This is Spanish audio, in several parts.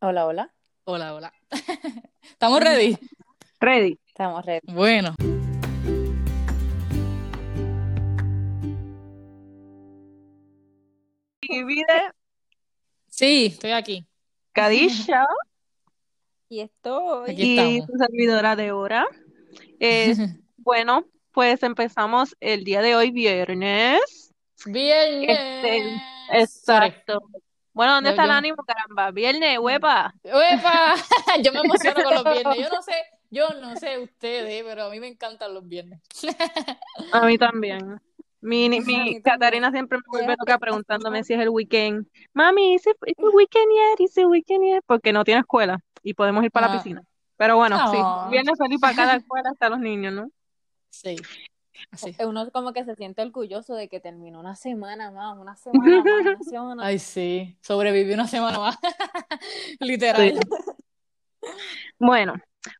Hola, hola. Hola, hola. ¿Estamos ready? Ready. Estamos ready. Bueno. Sí, estoy aquí. Kadisha Y estoy. Aquí y su servidora de hora. bueno, pues empezamos el día de hoy, viernes. Viernes. Este, Exacto. Bueno, ¿dónde está el ánimo, caramba? Viernes, huepa. ¡Uepa! Yo me emociono con los viernes. Yo no sé, yo no sé ustedes, pero a mí me encantan los viernes. A mí también. Mi, mi. Catarina siempre me vuelve loca preguntándome si es el weekend. Mami, ¿es el, weekend yet? ¿Es el weekend yet? Porque no tiene escuela y podemos ir para la Ah. piscina. Pero bueno, sí, Ah. viernes feliz para cada escuela hasta los niños, ¿no? Sí. Así. Uno como que se siente orgulloso de que terminó una semana más, una semana más, una semana Ay, sí. Sobreviví una semana más. Literal. Sí. Bueno,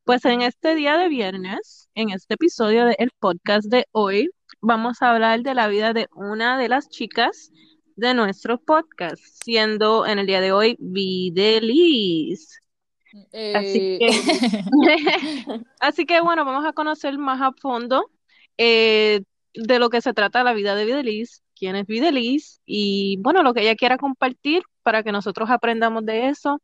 pues en este día de viernes, en este episodio del podcast de hoy, vamos a hablar de la vida de una de las chicas de nuestro podcast, siendo en el día de hoy Videlis. Así Eh, que, así que bueno, vamos a conocer más a fondo eh, de lo que se trata la vida de Videlis, quién es Videlis y bueno, lo que ella quiera compartir para que nosotros aprendamos de eso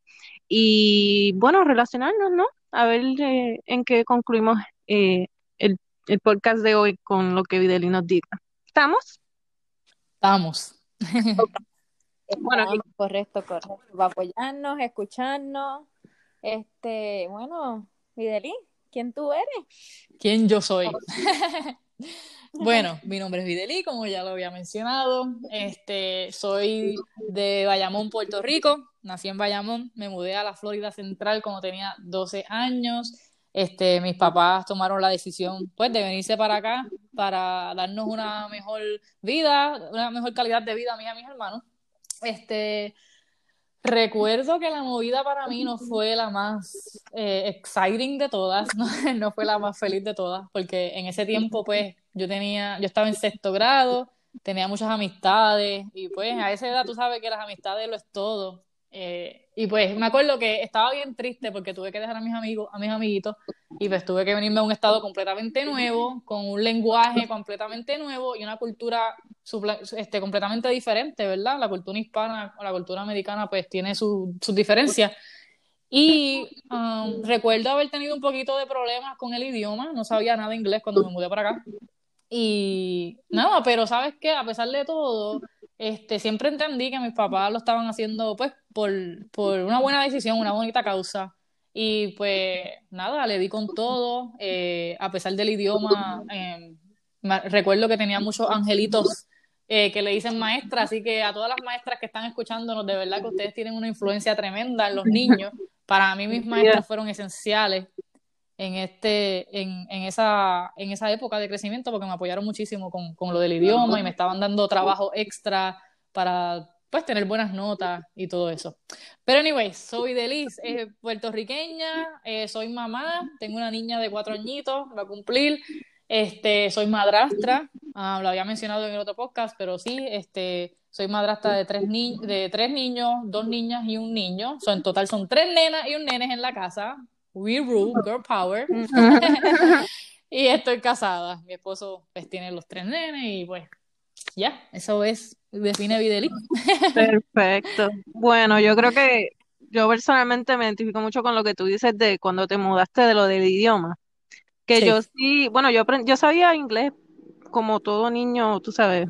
y bueno, relacionarnos, ¿no? A ver eh, en qué concluimos eh, el, el podcast de hoy con lo que Videlis nos diga. ¿Estamos? Estamos. Bueno, aquí- correcto, correcto. Va a apoyarnos, escucharnos. Este, bueno, Videli, ¿quién tú eres? ¿Quién yo soy? Bueno, mi nombre es Videli, como ya lo había mencionado. Este, soy de Bayamón, Puerto Rico. Nací en Bayamón, me mudé a la Florida Central cuando tenía 12 años. Este, mis papás tomaron la decisión, pues, de venirse para acá para darnos una mejor vida, una mejor calidad de vida a mí y a mis hermanos. Este, Recuerdo que la movida para mí no fue la más eh, exciting de todas, no, no fue la más feliz de todas, porque en ese tiempo, pues, yo tenía, yo estaba en sexto grado, tenía muchas amistades, y pues a esa edad tú sabes que las amistades lo es todo. Eh, y pues me acuerdo que estaba bien triste porque tuve que dejar a mis amigos, a mis amiguitos, y pues tuve que venirme a un estado completamente nuevo, con un lenguaje completamente nuevo y una cultura este, completamente diferente, ¿verdad? La cultura hispana o la cultura americana pues tiene su- sus diferencias. Y um, recuerdo haber tenido un poquito de problemas con el idioma, no sabía nada de inglés cuando me mudé para acá. Y nada, pero sabes qué, a pesar de todo, este, siempre entendí que mis papás lo estaban haciendo pues por, por una buena decisión, una bonita causa. Y pues nada, le di con todo, eh, a pesar del idioma, me- recuerdo que tenía muchos angelitos eh, que le dicen maestra, así que a todas las maestras que están escuchándonos, de verdad que ustedes tienen una influencia tremenda en los niños. Para mí mis maestras fueron esenciales en este, en, en esa, en esa época de crecimiento, porque me apoyaron muchísimo con, con lo del idioma y me estaban dando trabajo extra para pues tener buenas notas y todo eso. Pero anyway, soy Delis, eh, puertorriqueña, eh, soy mamá, tengo una niña de cuatro añitos, va a cumplir, este, soy madrastra, ah, lo había mencionado en el otro podcast, pero sí, este, soy madrastra de tres, ni de tres niños, dos niñas y un niño, so, en total son tres nenas y un nenes en la casa, we rule, girl power, y estoy casada, mi esposo pues tiene los tres nenes y pues ya, eso es, define Videli. Perfecto. Bueno, yo creo que yo personalmente me identifico mucho con lo que tú dices de cuando te mudaste de lo del idioma. Que Sí. yo sí, bueno, yo aprendí, yo sabía inglés como todo niño, tú sabes,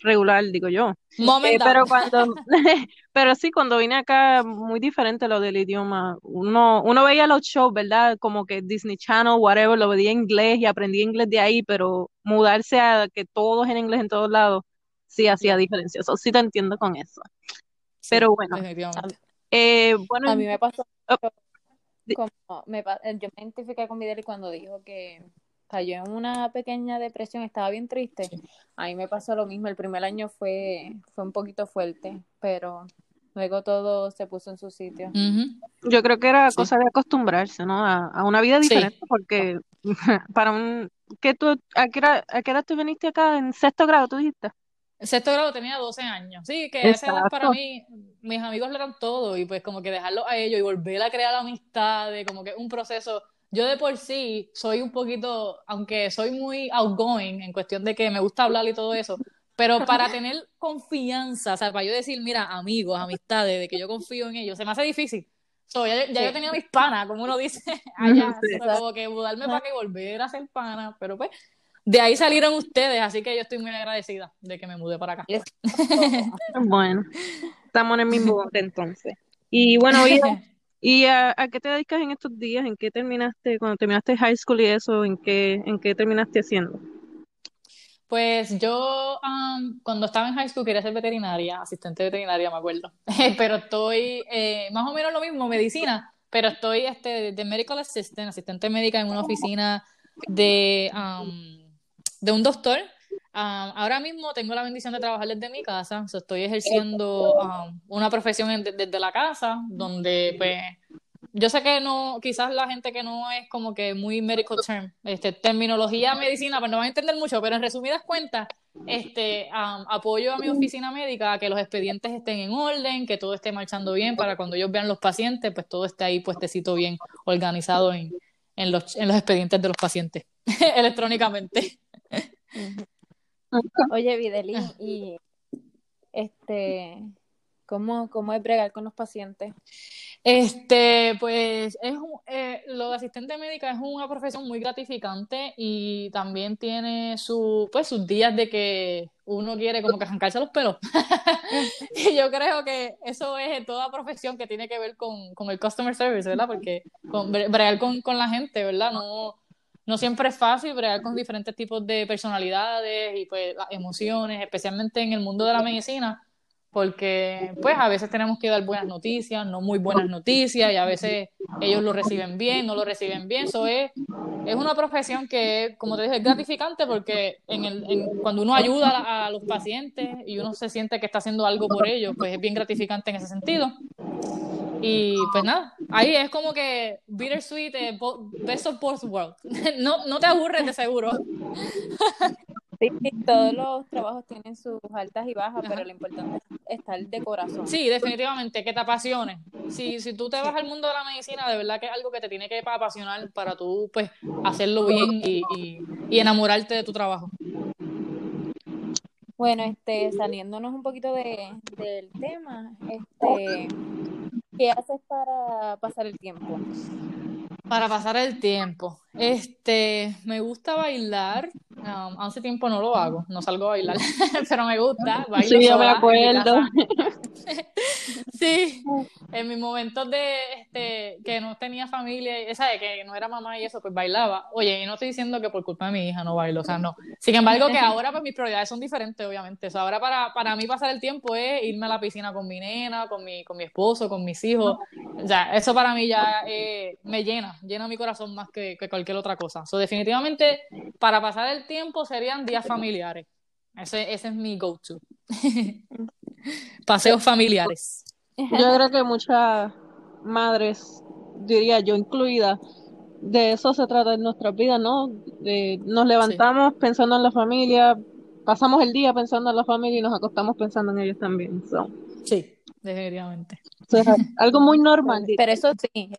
regular, digo yo. Eh, pero cuando, pero sí, cuando vine acá, muy diferente lo del idioma. Uno, uno veía los shows, ¿verdad? Como que Disney Channel, whatever, lo veía en inglés y aprendí inglés de ahí, pero mudarse a que todo es en inglés en todos lados, sí hacía diferencia. Eso sí te entiendo con eso. Sí, pero bueno. Eh, bueno, A mí me pasó Oh. Como me, pa- yo me identifiqué con Videli cuando dijo que cayó en una pequeña depresión, estaba bien triste. Sí. A mí me pasó lo mismo, el primer año fue, fue un poquito fuerte, pero luego todo se puso en su sitio. Ujú. yo creo que era Sí. cosa de acostumbrarse, ¿no? A, a una vida Sí. diferente, porque para un, ¿qué tú, a qué hora, a qué hora tú viniste acá? En sexto grado, tú dijiste. sexto grado tenía 12 años. Sí, que esa edad para mí, mis amigos lo eran todo y pues como que dejarlo a ellos y volver a crear amistades, como que un proceso. Yo de por sí soy un poquito, aunque soy muy outgoing en cuestión de que me gusta hablar y todo eso, pero para tener confianza, o sea, para yo decir, mira, amigos, amistades, de que yo confío en ellos, se me hace difícil. ya, yo tenía mis panas, como uno dice allá, como que mudarme para que volver a ser pana, pero pues de ahí salieron ustedes, así que yo estoy muy agradecida de que me mudé para acá. bueno, estamos en el mismo bote entonces. Y bueno, ¿y, a, qué te dedicas en estos días? ¿En qué terminaste, cuando terminaste high school y eso, en qué, en qué terminaste haciendo? Pues yo cuando estaba en high school quería ser veterinaria, asistente veterinaria, me acuerdo. pero estoy eh, más o menos lo mismo, medicina, pero estoy este, de medical assistant, asistente médica en una oficina de de un doctor. ahora mismo tengo la bendición de trabajar desde mi casa, estoy ejerciendo una profesión desde la casa, donde pues yo sé que no, quizás la gente que no es como que muy medical term, este, terminología medicina, pues no van a entender mucho, pero en resumidas cuentas, este, apoyo a mi oficina médica a que los expedientes estén en orden, que todo esté marchando bien para cuando ellos vean los pacientes, pues todo esté ahí puestecito bien organizado en, en, los, en los expedientes de los pacientes electrónicamente. Oye, Videlín, y este, ¿cómo, ¿cómo es bregar con los pacientes? Este, pues es eh, lo de asistente médica es una profesión muy gratificante y también tiene su, pues, sus días de que uno quiere como que arrancarse los pelos. y yo creo que eso es toda profesión que tiene que ver con, con el customer service, ¿verdad? Porque con, bregar con, con la gente, ¿verdad? No, no siempre es fácil bregar con diferentes tipos de personalidades y pues emociones, especialmente en el mundo de la medicina, porque pues a veces tenemos que dar buenas noticias, no muy buenas noticias, y a veces ellos lo reciben bien, no lo reciben bien. Eso es, es una profesión que, como te dije, es gratificante porque en el, cuando uno ayuda a, a, los pacientes y uno se siente que está haciendo algo por ellos, pues es bien gratificante en ese sentido. Y pues nada, ahí es como que bittersweet, eh, best of both worlds. no, no te aburres de seguro. Sí, todos los trabajos tienen sus altas y bajas, pero lo importante es estar de corazón. Sí, definitivamente, que te apasione. Si, si tú te vas al mundo de la medicina, de verdad que es algo que te tiene que apasionar para tú, pues, hacerlo bien y, y, y enamorarte de tu trabajo. Bueno, este, saliéndonos un poquito de, del tema, este, ¿Qué haces para pasar el tiempo? Para pasar el tiempo. Este, me gusta bailar. Um, hace tiempo no lo hago, no salgo a bailar, pero me gusta. Bailo sí, yo me acuerdo. sí, en mis momentos de este, que no tenía familia, de que no era mamá y eso, pues bailaba. Oye, y no estoy diciendo que por culpa de mi hija no bailo, o sea, no. Sin embargo, que ahora pues mis prioridades son diferentes, obviamente. O sea, ahora para, para mí pasar el tiempo es irme a la piscina con mi nena, con mi, con mi esposo, con mis hijos. Ya, eso para mí ya eh, me llena, llena mi corazón más que, que cualquier otra cosa. So, definitivamente, para pasar el tiempo serían días familiares. Ese, ese es mi go-to. Paseos familiares. Yo creo que muchas madres, diría yo incluida, de eso se trata en nuestras vidas, ¿no? De, nos levantamos pensando en la familia, pasamos el día pensando en la familia y nos acostamos pensando en ellos también. Sí, definitivamente. algo muy normal. Pero eso sí,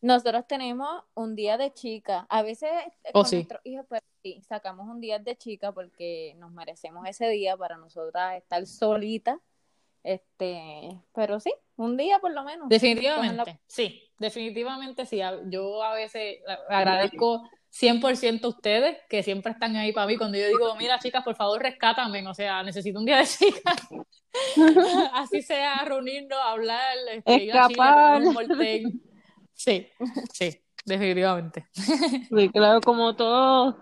nosotros tenemos un día de chica. A veces eh, oh, con nuestros hijos, pues sí, sacamos un día de chica porque nos merecemos ese día para nosotras estar solitas. Este, pero sí, un día por lo menos. Definitivamente, sí, definitivamente sí. Yo a veces agradezco 100% a ustedes que siempre están ahí para mí cuando yo digo, mira chicas, por favor rescátame, o sea, necesito un día de chica. Así sea reunirnos, hablar, este, escapar. Sí, sí, definitivamente. Sí, claro, como todos,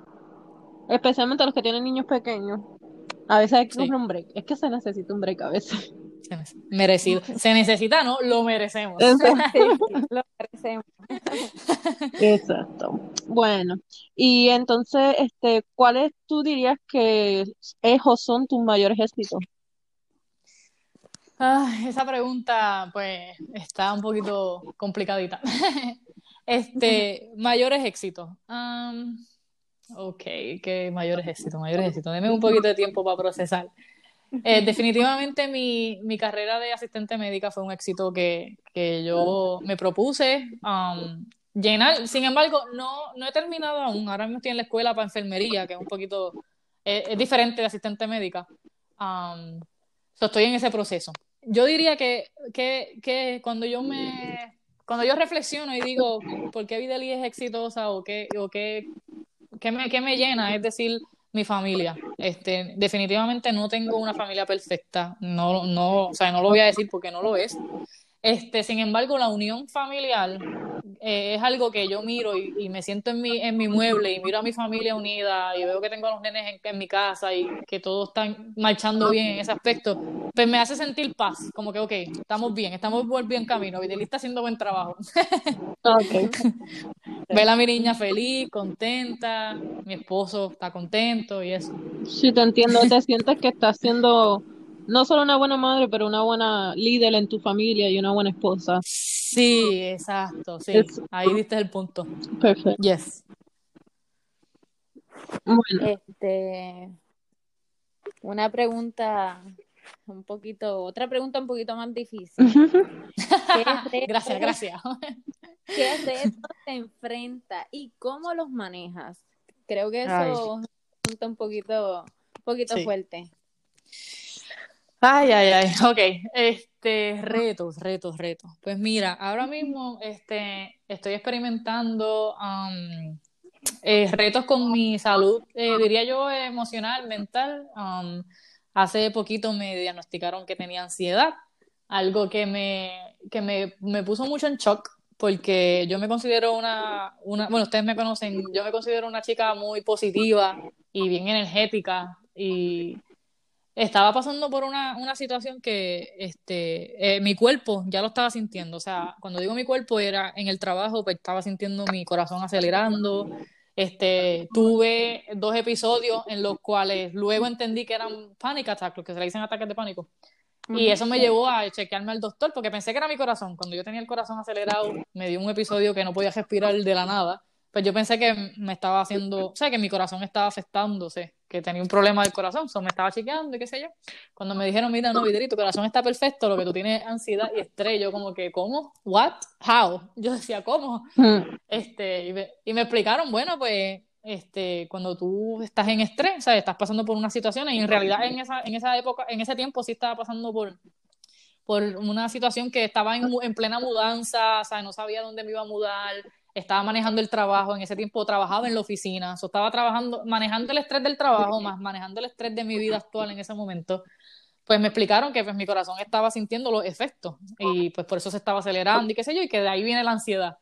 especialmente los que tienen niños pequeños, a veces hay que sí. un break. Es que se necesita un break a veces. Merecido. Se necesita, ¿no? Lo merecemos. lo merecemos. Exacto. Bueno, y entonces, este, ¿cuáles tú dirías que es o son tus mayores éxitos? esa pregunta, pues, está un poquito complicadita. este, mayores éxitos. Ok, que mayores éxitos, mayores éxitos. Deme un poquito de tiempo para procesar. Eh, definitivamente mi, mi, carrera de asistente médica fue un éxito que, que yo me propuse um, llenar. Sin embargo, no, no he terminado aún. Ahora mismo estoy en la escuela para enfermería, que es un poquito, eh, es diferente de asistente médica. Um, estoy en ese proceso. Yo diría que, que, que cuando yo me cuando yo reflexiono y digo por qué Videli es exitosa o qué, o qué, qué, me, qué me llena, es decir, mi familia. Este, definitivamente no tengo una familia perfecta, no, no, o sea, no lo voy a decir porque no lo es. Este, sin embargo, la unión familiar eh, es algo que yo miro y, me siento en mi, en mi mueble y miro a mi familia unida y veo que tengo a los nenes en, mi casa y que todos están marchando bien en ese aspecto, pues me hace sentir paz, como que, ok, estamos bien, estamos por bien camino, Viteli está haciendo buen trabajo. Okay. Ver a mi niña feliz, contenta, mi esposo está contento y eso. Sí, te entiendo, te sientes que estás haciendo no solo una buena madre, pero una buena líder en tu familia y una buena esposa. Sí, exacto, sí. Ahí diste el punto. Perfecto. Yes. Bueno. Este, una pregunta un poquito, otra pregunta un poquito más difícil. gracias, gracias. ¿Qué retos te enfrenta y cómo los manejas? Creo que eso es un punto un poquito, un poquito fuerte. Ay, ay, ay, ok. Este, retos, retos, retos. Pues mira, ahora mismo este, estoy experimentando um, retos con mi salud, eh, diría yo, emocional, mental. Hace poquito me diagnosticaron que tenía ansiedad, algo que me, que me, me puso mucho en shock porque yo me considero una, una, bueno, ustedes me conocen, yo me considero una chica muy positiva y bien energética y estaba pasando por una, una situación que este, eh, mi cuerpo ya lo estaba sintiendo. O sea, cuando digo mi cuerpo era en el trabajo, pues estaba sintiendo mi corazón acelerando. Este, tuve dos episodios en los cuales luego entendí que eran panic attacks, lo que se le dicen ataques de pánico. Y eso me llevó a chequearme al doctor porque pensé que era mi corazón. Cuando yo tenía el corazón acelerado, me dio un episodio que no podía respirar de la nada pues yo pensé que me estaba haciendo, o sea, que mi corazón estaba afectándose, que tenía un problema del corazón, o me estaba chequeando y qué sé yo. Cuando me dijeron, mira, no, Vidri, tu corazón está perfecto, lo que tú tienes es ansiedad y estrés, yo como que, ¿cómo? ¿What? ¿How? Yo decía, ¿cómo? Hmm. Este, y me, y me explicaron, bueno, pues este, cuando tú estás en estrés, sea, estás pasando por una situación y en realidad en esa, en esa época, en ese tiempo sí estaba pasando por, por una situación que estaba en, en plena mudanza, sea, no sabía dónde me iba a mudar, estaba manejando el trabajo, en ese tiempo trabajaba en la oficina, so, estaba trabajando, manejando el estrés del trabajo, más manejando el estrés de mi vida actual en ese momento, pues me explicaron que pues mi corazón estaba sintiendo los efectos y pues por eso se estaba acelerando y qué sé yo, y que de ahí viene la ansiedad.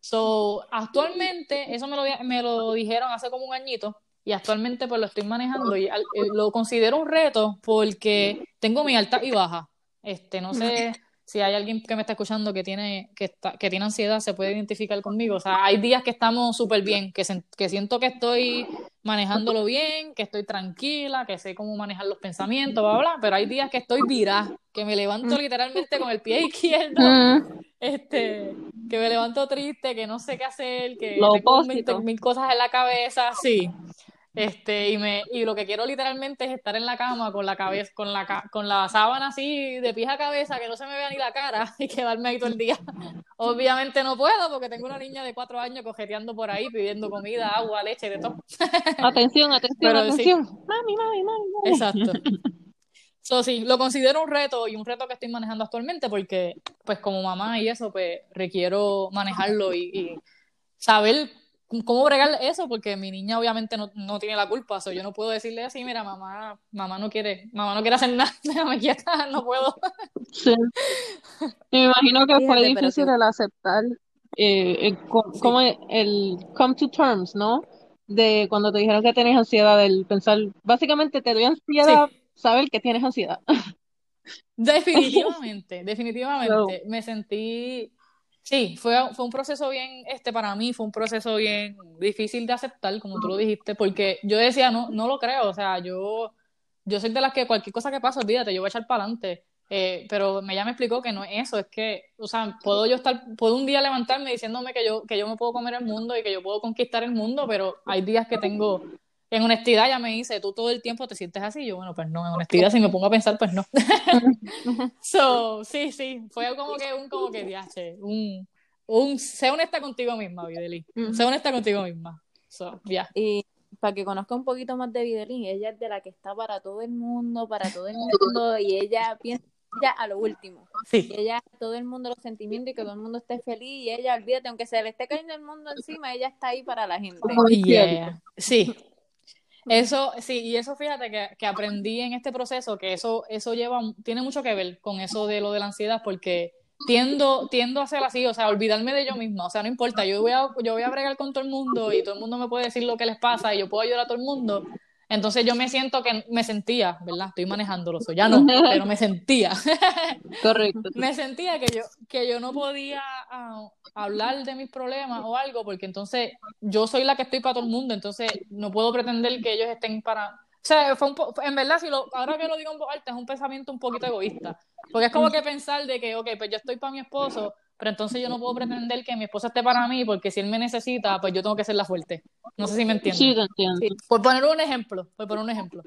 So, actualmente, eso me lo, me lo dijeron hace como un añito, y actualmente pues lo estoy manejando y eh, lo considero un reto porque tengo mi alta y baja. Este, no sé si hay alguien que me está escuchando que tiene, que está, que tiene ansiedad, se puede identificar conmigo. O sea, hay días que estamos súper bien, que, que siento que estoy manejándolo bien, que estoy tranquila, que sé cómo manejar los pensamientos, bla, bla, pero hay días que estoy virada, que me levanto mm. literalmente con el pie izquierdo, mm. este, que me levanto triste, que no sé qué hacer, que tengo mil, mil, cosas en la cabeza, sí. Este, y me, y lo que quiero literalmente es estar en la cama con la cabeza, con la con la sábana así de pies a cabeza, que no se me vea ni la cara y quedarme ahí todo el día. Obviamente no puedo porque tengo una niña de cuatro años cojeteando por ahí pidiendo comida, agua, leche, de todo. Atención, atención, atención. Mami, mami, mami, Exacto. So, sí, lo considero un reto y un reto que estoy manejando actualmente porque, pues, como mamá y eso, pues, requiero manejarlo y, y saber cómo bregar eso, porque mi niña obviamente no, no tiene la culpa, so yo no puedo decirle así, mira, mamá, mamá no quiere, mamá no quiere hacer nada, déjame quieta, no puedo. Sí. me imagino que fue difícil el aceptar eh, el, como el come to terms, ¿no? De cuando te dijeron que tienes ansiedad, del pensar, básicamente te doy ansiedad saber que tienes ansiedad. Definitivamente, definitivamente. Me sentí Sí, fue, fue un proceso bien, este, para mí fue un proceso bien difícil de aceptar, como tú lo dijiste, porque yo decía, no, no lo creo, o sea, yo, yo soy de las que cualquier cosa que pase, olvídate, yo voy a echar para adelante. Eh, pero ella me explicó que no es eso, es que, o sea, puedo yo estar, puedo un día levantarme diciéndome que yo, que yo me puedo comer el mundo y que yo puedo conquistar el mundo, pero hay días que tengo, en honestidad ya me dice, tú todo el tiempo te sientes así, yo, bueno, pues no, en honestidad si me pongo a pensar, pues no. so, sí, sí, fue como que un, como que, diache, un, un, sé honesta contigo misma, Videli, sé honesta contigo misma. So, ya. Y para que conozca un poquito más de Videli, ella es de la que está para todo el mundo, para todo el mundo, y ella piensa ya a lo último. Sí. ella, todo el mundo los sentimientos y que todo el mundo esté feliz y ella, olvídate, aunque se le esté cayendo el mundo encima, ella está ahí para la gente. Sí. Eso, sí, y eso fíjate que, que, aprendí en este proceso, que eso, eso lleva, tiene mucho que ver con eso de lo de la ansiedad, porque tiendo, tiendo a ser así, o sea, olvidarme de yo misma, o sea, no importa, yo voy a, yo voy a bregar con todo el mundo y todo el mundo me puede decir lo que les pasa y yo puedo ayudar a todo el mundo, entonces yo me siento que me sentía, ¿verdad? Estoy manejándolo, ya no, pero me sentía. Correcto. me sentía que yo, que yo no podía ah, hablar de mis problemas o algo, porque entonces yo soy la que estoy para todo el mundo, entonces no puedo pretender que ellos estén para... O sea, fue un en verdad, si lo, ahora que lo digo en voz alta, es un pensamiento un poquito egoísta, porque es como que pensar de que, ok, pues yo estoy para mi esposo, pero entonces yo no puedo pretender que mi esposa esté para mí porque si él me necesita, pues yo tengo que ser la fuerte. No sé si me entiendes. Sí, te entiendo. Por poner un ejemplo, por poner un ejemplo.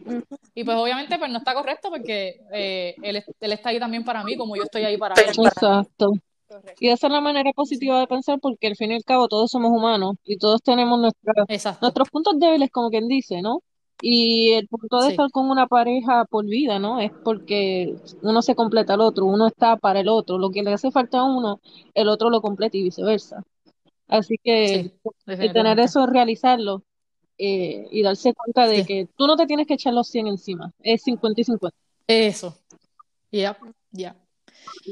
Y pues obviamente pues no está correcto porque eh, él, él, está ahí también para mí como yo estoy ahí para él. Exacto. Y esa es la manera positiva de pensar porque al fin y al cabo todos somos humanos y todos tenemos nuestros puntos débiles, como quien dice, ¿no? Y el punto de estar con una pareja por vida, ¿no? Es porque uno se completa al otro, uno está para el otro, lo que le hace falta a uno, el otro lo completa y viceversa. Así que tener eso, realizarlo eh, y darse cuenta de que tú no te tienes que echar los 100 encima, es 50 y 50. Eso, ya, ya.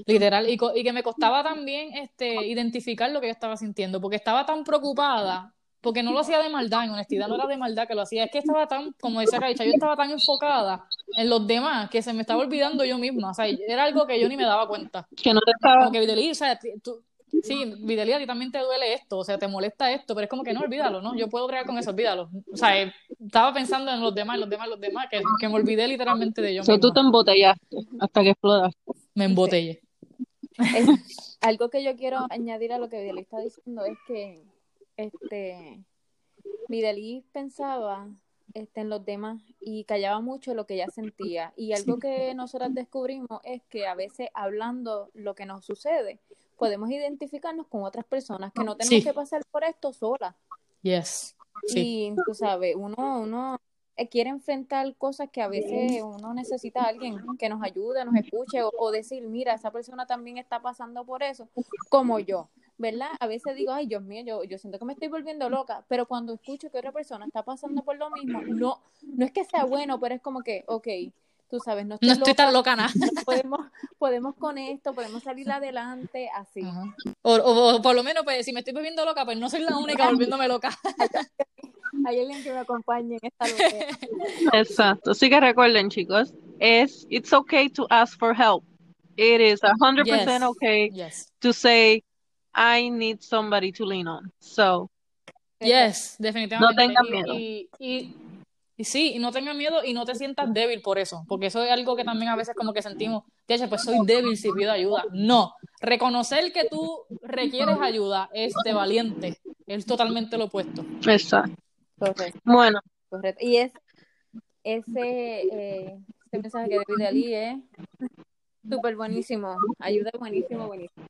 Literal, y, y, que me costaba también este, identificar lo que yo estaba sintiendo, porque estaba tan preocupada porque no lo hacía de maldad, en honestidad no era de maldad que lo hacía, es que estaba tan, como dice Caricha, yo estaba tan enfocada en los demás que se me estaba olvidando yo misma, o sea, era algo que yo ni me daba cuenta. Que no te estaba... Como que Videli, o sea, tú, sí, Videli, a ti también te duele esto, o sea, te molesta esto, pero es como que no, olvídalo, ¿no? Yo puedo bregar con eso, olvídalo. O sea, eh, estaba pensando en los demás, los demás, los demás, que, que me olvidé literalmente de yo. O sea, tú te embotellaste hasta que explotaste. Me embotellé. algo que yo quiero añadir a lo que Videli está diciendo es que este, Vidalí pensaba este, en los demás y callaba mucho lo que ella sentía. Y algo que nosotras descubrimos es que a veces hablando lo que nos sucede, podemos identificarnos con otras personas, que no tenemos que pasar por esto sola. Yes. Y tú sabes, uno, uno quiere enfrentar cosas que a veces uno necesita a alguien que nos ayude, nos escuche o, o decir, mira, esa persona también está pasando por eso, como yo. ¿verdad? A veces digo, ay, Dios mío, yo, yo siento que me estoy volviendo loca, pero cuando escucho que otra persona está pasando por lo mismo, no, no es que sea bueno, pero es como que, ok, tú sabes, no estoy, no estoy tan loca nada. Podemos, podemos con esto, podemos salir adelante, así. o, o, por lo menos, pues, si me estoy volviendo loca, pues no soy la única volviéndome loca. Hay alguien que me acompañe en esta lucha. Exacto. Así que recuerden, chicos, es it's okay to ask for help. It is 100% okay to say I need somebody to lean on. So, yes, definitivamente. No tengan miedo. Y, y, y, sí, y no tengas miedo y no te sientas débil por eso, porque eso es algo que también a veces como que sentimos, pues soy débil si pido ayuda. No, reconocer que tú requieres ayuda es de valiente, es totalmente lo opuesto. Exacto. Correcto. Bueno. Correcto. Y es ese, eh, ese mensaje que David Ali es súper buenísimo, ayuda buenísimo, buenísimo.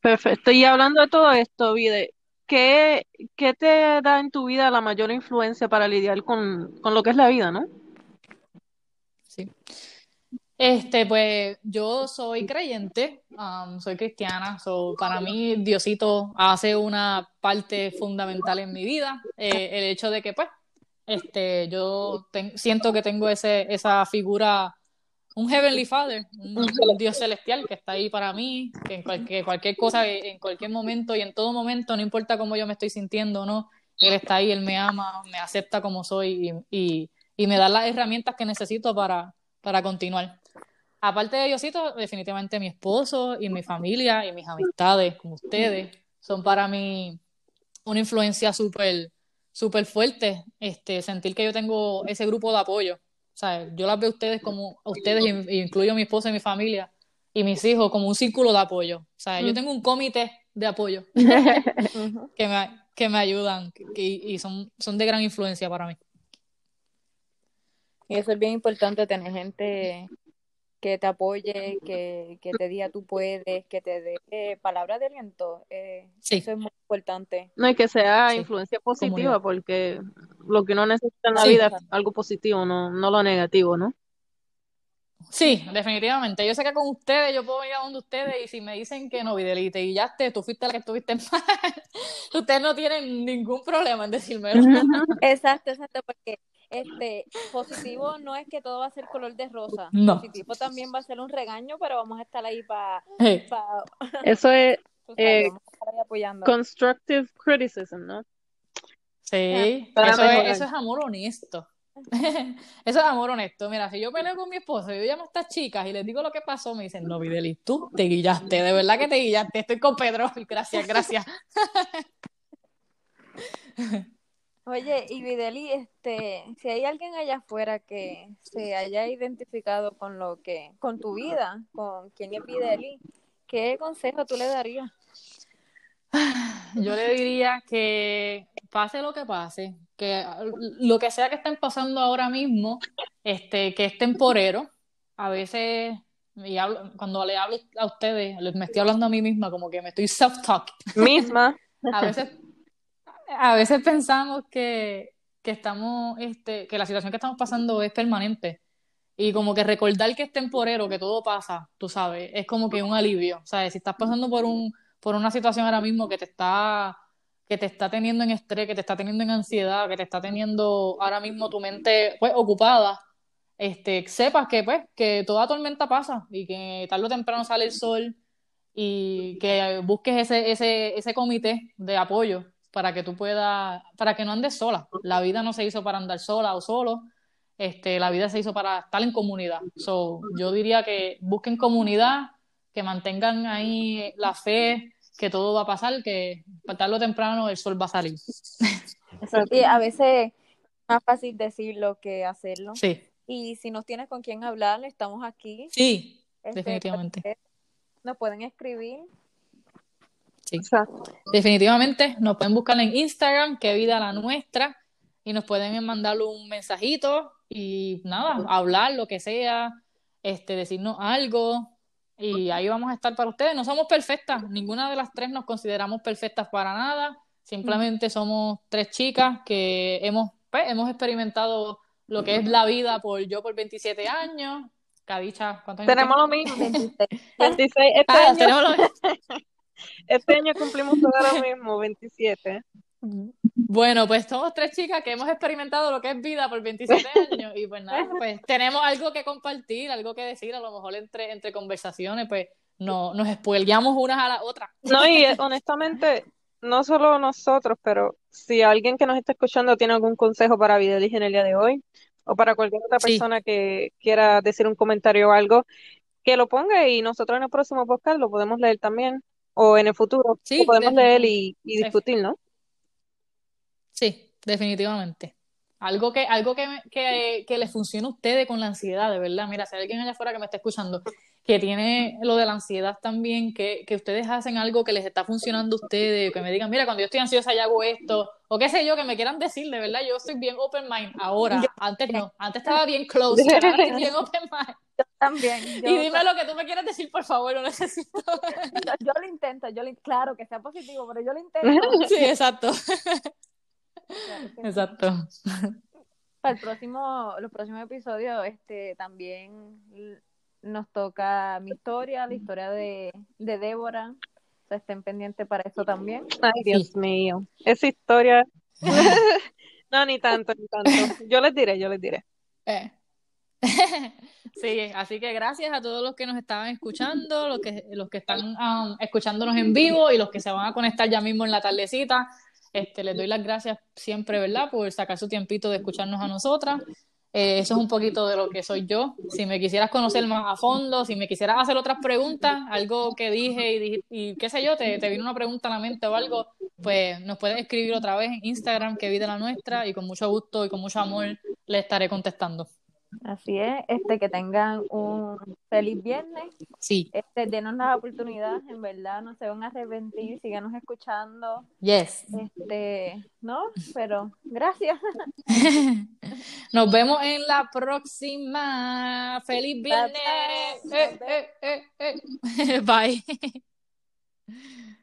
Perfecto. Y hablando de todo esto, Vide, ¿qué, ¿qué te da en tu vida la mayor influencia para lidiar con, con lo que es la vida, no? Sí. Este, pues yo soy creyente, um, soy cristiana, so, para mí Diosito hace una parte fundamental en mi vida, eh, el hecho de que pues, este, yo siento que tengo ese, esa figura un Heavenly Father, un, Dios celestial que está ahí para mí, que en cualquier, cualquier cosa, en cualquier momento y en todo momento, no importa cómo yo me estoy sintiendo o no, Él está ahí, Él me ama, me acepta como soy y, y, me da las herramientas que necesito para, para continuar. Aparte de Diosito, definitivamente mi esposo y mi familia y mis amistades, como ustedes, son para mí una influencia súper súper fuerte, este, sentir que yo tengo ese grupo de apoyo sea, yo las veo a ustedes como, a ustedes, incluyo a mi esposa y mi familia y mis hijos, como un círculo de apoyo. O sea, yo mm. tengo un comité de apoyo que, me, que me ayudan y son, son de gran influencia para mí. Y eso es bien importante, tener gente que te apoye, que, que te diga tú puedes, que te dé palabras de aliento. Eh, eso es muy importante. No, y que sea influencia positiva, porque lo que uno necesita en la vida es algo positivo, no, no lo negativo, ¿no? Sí, definitivamente. Yo sé que con ustedes yo puedo ir a donde ustedes y si me dicen que no, Videlite, y ya te, tú fuiste la que estuviste mal, ustedes no tienen ningún problema en decirme. exacto, exacto, porque este positivo no es que todo va a ser color de rosa. Positivo también va a ser un regaño, pero vamos a estar ahí para... Eso es eh, constructive criticism, ¿no? Sí, eso es, eso es amor honesto. Eso es amor honesto. Mira, si yo peleo con mi esposo y yo llamo a estas chicas y les digo lo que pasó, me dicen, no, Videli, tú te guillaste, de verdad que te guillaste, estoy con Pedro. Gracias, gracias. Oye, y Videli, este, si hay alguien allá afuera que se haya identificado con lo que, con tu vida, con quién es Videli, ¿qué consejo tú le darías? Yo le diría que pase lo que pase, que lo que sea que estén pasando ahora mismo, este, que es temporero. A veces, y cuando le hablo a ustedes, me estoy hablando a mí misma, como que me estoy self-talk. Misma. A veces a veces pensamos que, que estamos, este, que la situación que estamos pasando es permanente. Y como que recordar que es temporero, que todo pasa, tú sabes, es como que un alivio. ¿Sabes? Si estás pasando por un, por una situación ahora mismo que te está, que te está teniendo en estrés, que te está teniendo en ansiedad, que te está teniendo ahora mismo tu mente pues ocupada, este, sepas que pues, que toda tormenta pasa y que tarde o temprano sale el sol y que busques ese, ese, ese comité de apoyo para que tú puedas, para que no andes sola. La vida no se hizo para andar sola o solo, este, la vida se hizo para estar en comunidad. So, yo diría que busquen comunidad, que mantengan ahí la fe, que todo va a pasar, que tarde o temprano el sol va a salir. Y a veces es más fácil decirlo que hacerlo. Sí. Y si no tienes con quién hablar, estamos aquí. Sí, este, definitivamente. Nos pueden escribir Definitivamente nos pueden buscar en Instagram, qué vida la nuestra, y nos pueden mandar un mensajito y nada, hablar lo que sea, este, decirnos algo, y ahí vamos a estar para ustedes. No somos perfectas, ninguna de las tres nos consideramos perfectas para nada, simplemente somos tres chicas que hemos, pues, hemos experimentado lo que es la vida por yo por 27 años. Cadicha, ¿cuántos años Tenemos lo mismo. 26. Este ah, tenemos lo mismo. Este año cumplimos todo lo mismo, 27. Bueno, pues somos tres chicas que hemos experimentado lo que es vida por 27 años y pues nada, pues tenemos algo que compartir, algo que decir, a lo mejor entre, entre conversaciones, pues no, nos espuelgueamos unas a la otra. No, y honestamente, no solo nosotros, pero si alguien que nos está escuchando tiene algún consejo para Videlis en el día de hoy, o para cualquier otra persona que quiera decir un comentario o algo, que lo ponga y nosotros en el próximo podcast lo podemos leer también o en el futuro sí, podemos leer y, y, discutir, ¿no? Sí, definitivamente. Algo que, algo que, que, que le funcione a ustedes con la ansiedad, de verdad. Mira, si hay alguien allá afuera que me está escuchando que tiene lo de la ansiedad también, que, que ustedes hacen algo que les está funcionando a ustedes, que me digan, mira, cuando yo estoy ansiosa ya hago esto, o qué sé yo, que me quieran decir, de verdad, yo soy bien open mind ahora, antes no, antes estaba bien close, ahora estoy bien open mind. Yo también. y dime lo que tú me quieras decir, por favor, lo necesito. yo, lo intento, yo lo, claro, que sea positivo, pero yo lo intento. Sí, exacto. exacto. Para el próximo, los próximos episodios, este, también nos toca mi historia, la historia de, de Débora. O sea, estén pendientes para eso también. Ay, Dios mío. Esa historia. no, ni tanto, ni tanto. Yo les diré, yo les diré. Eh. sí, así que gracias a todos los que nos estaban escuchando, los que, los que están um, escuchándonos en vivo y los que se van a conectar ya mismo en la tardecita. Este, les doy las gracias siempre, ¿verdad? Por sacar su tiempito de escucharnos a nosotras. Eh, eso es un poquito de lo que soy yo. Si me quisieras conocer más a fondo, si me quisieras hacer otras preguntas, algo que dije y, qué sé yo, te, te vino una pregunta a la mente o algo, pues nos puedes escribir otra vez en Instagram, que vida la nuestra, y con mucho gusto y con mucho amor le estaré contestando. Así es, este que tengan un feliz viernes. Sí. Este, denos la oportunidad, en verdad, no se van a arrepentir, síganos escuchando. Yes. Este, ¿no? Pero gracias. Nos vemos en la próxima. Feliz viernes. Eh, eh, eh, Bye.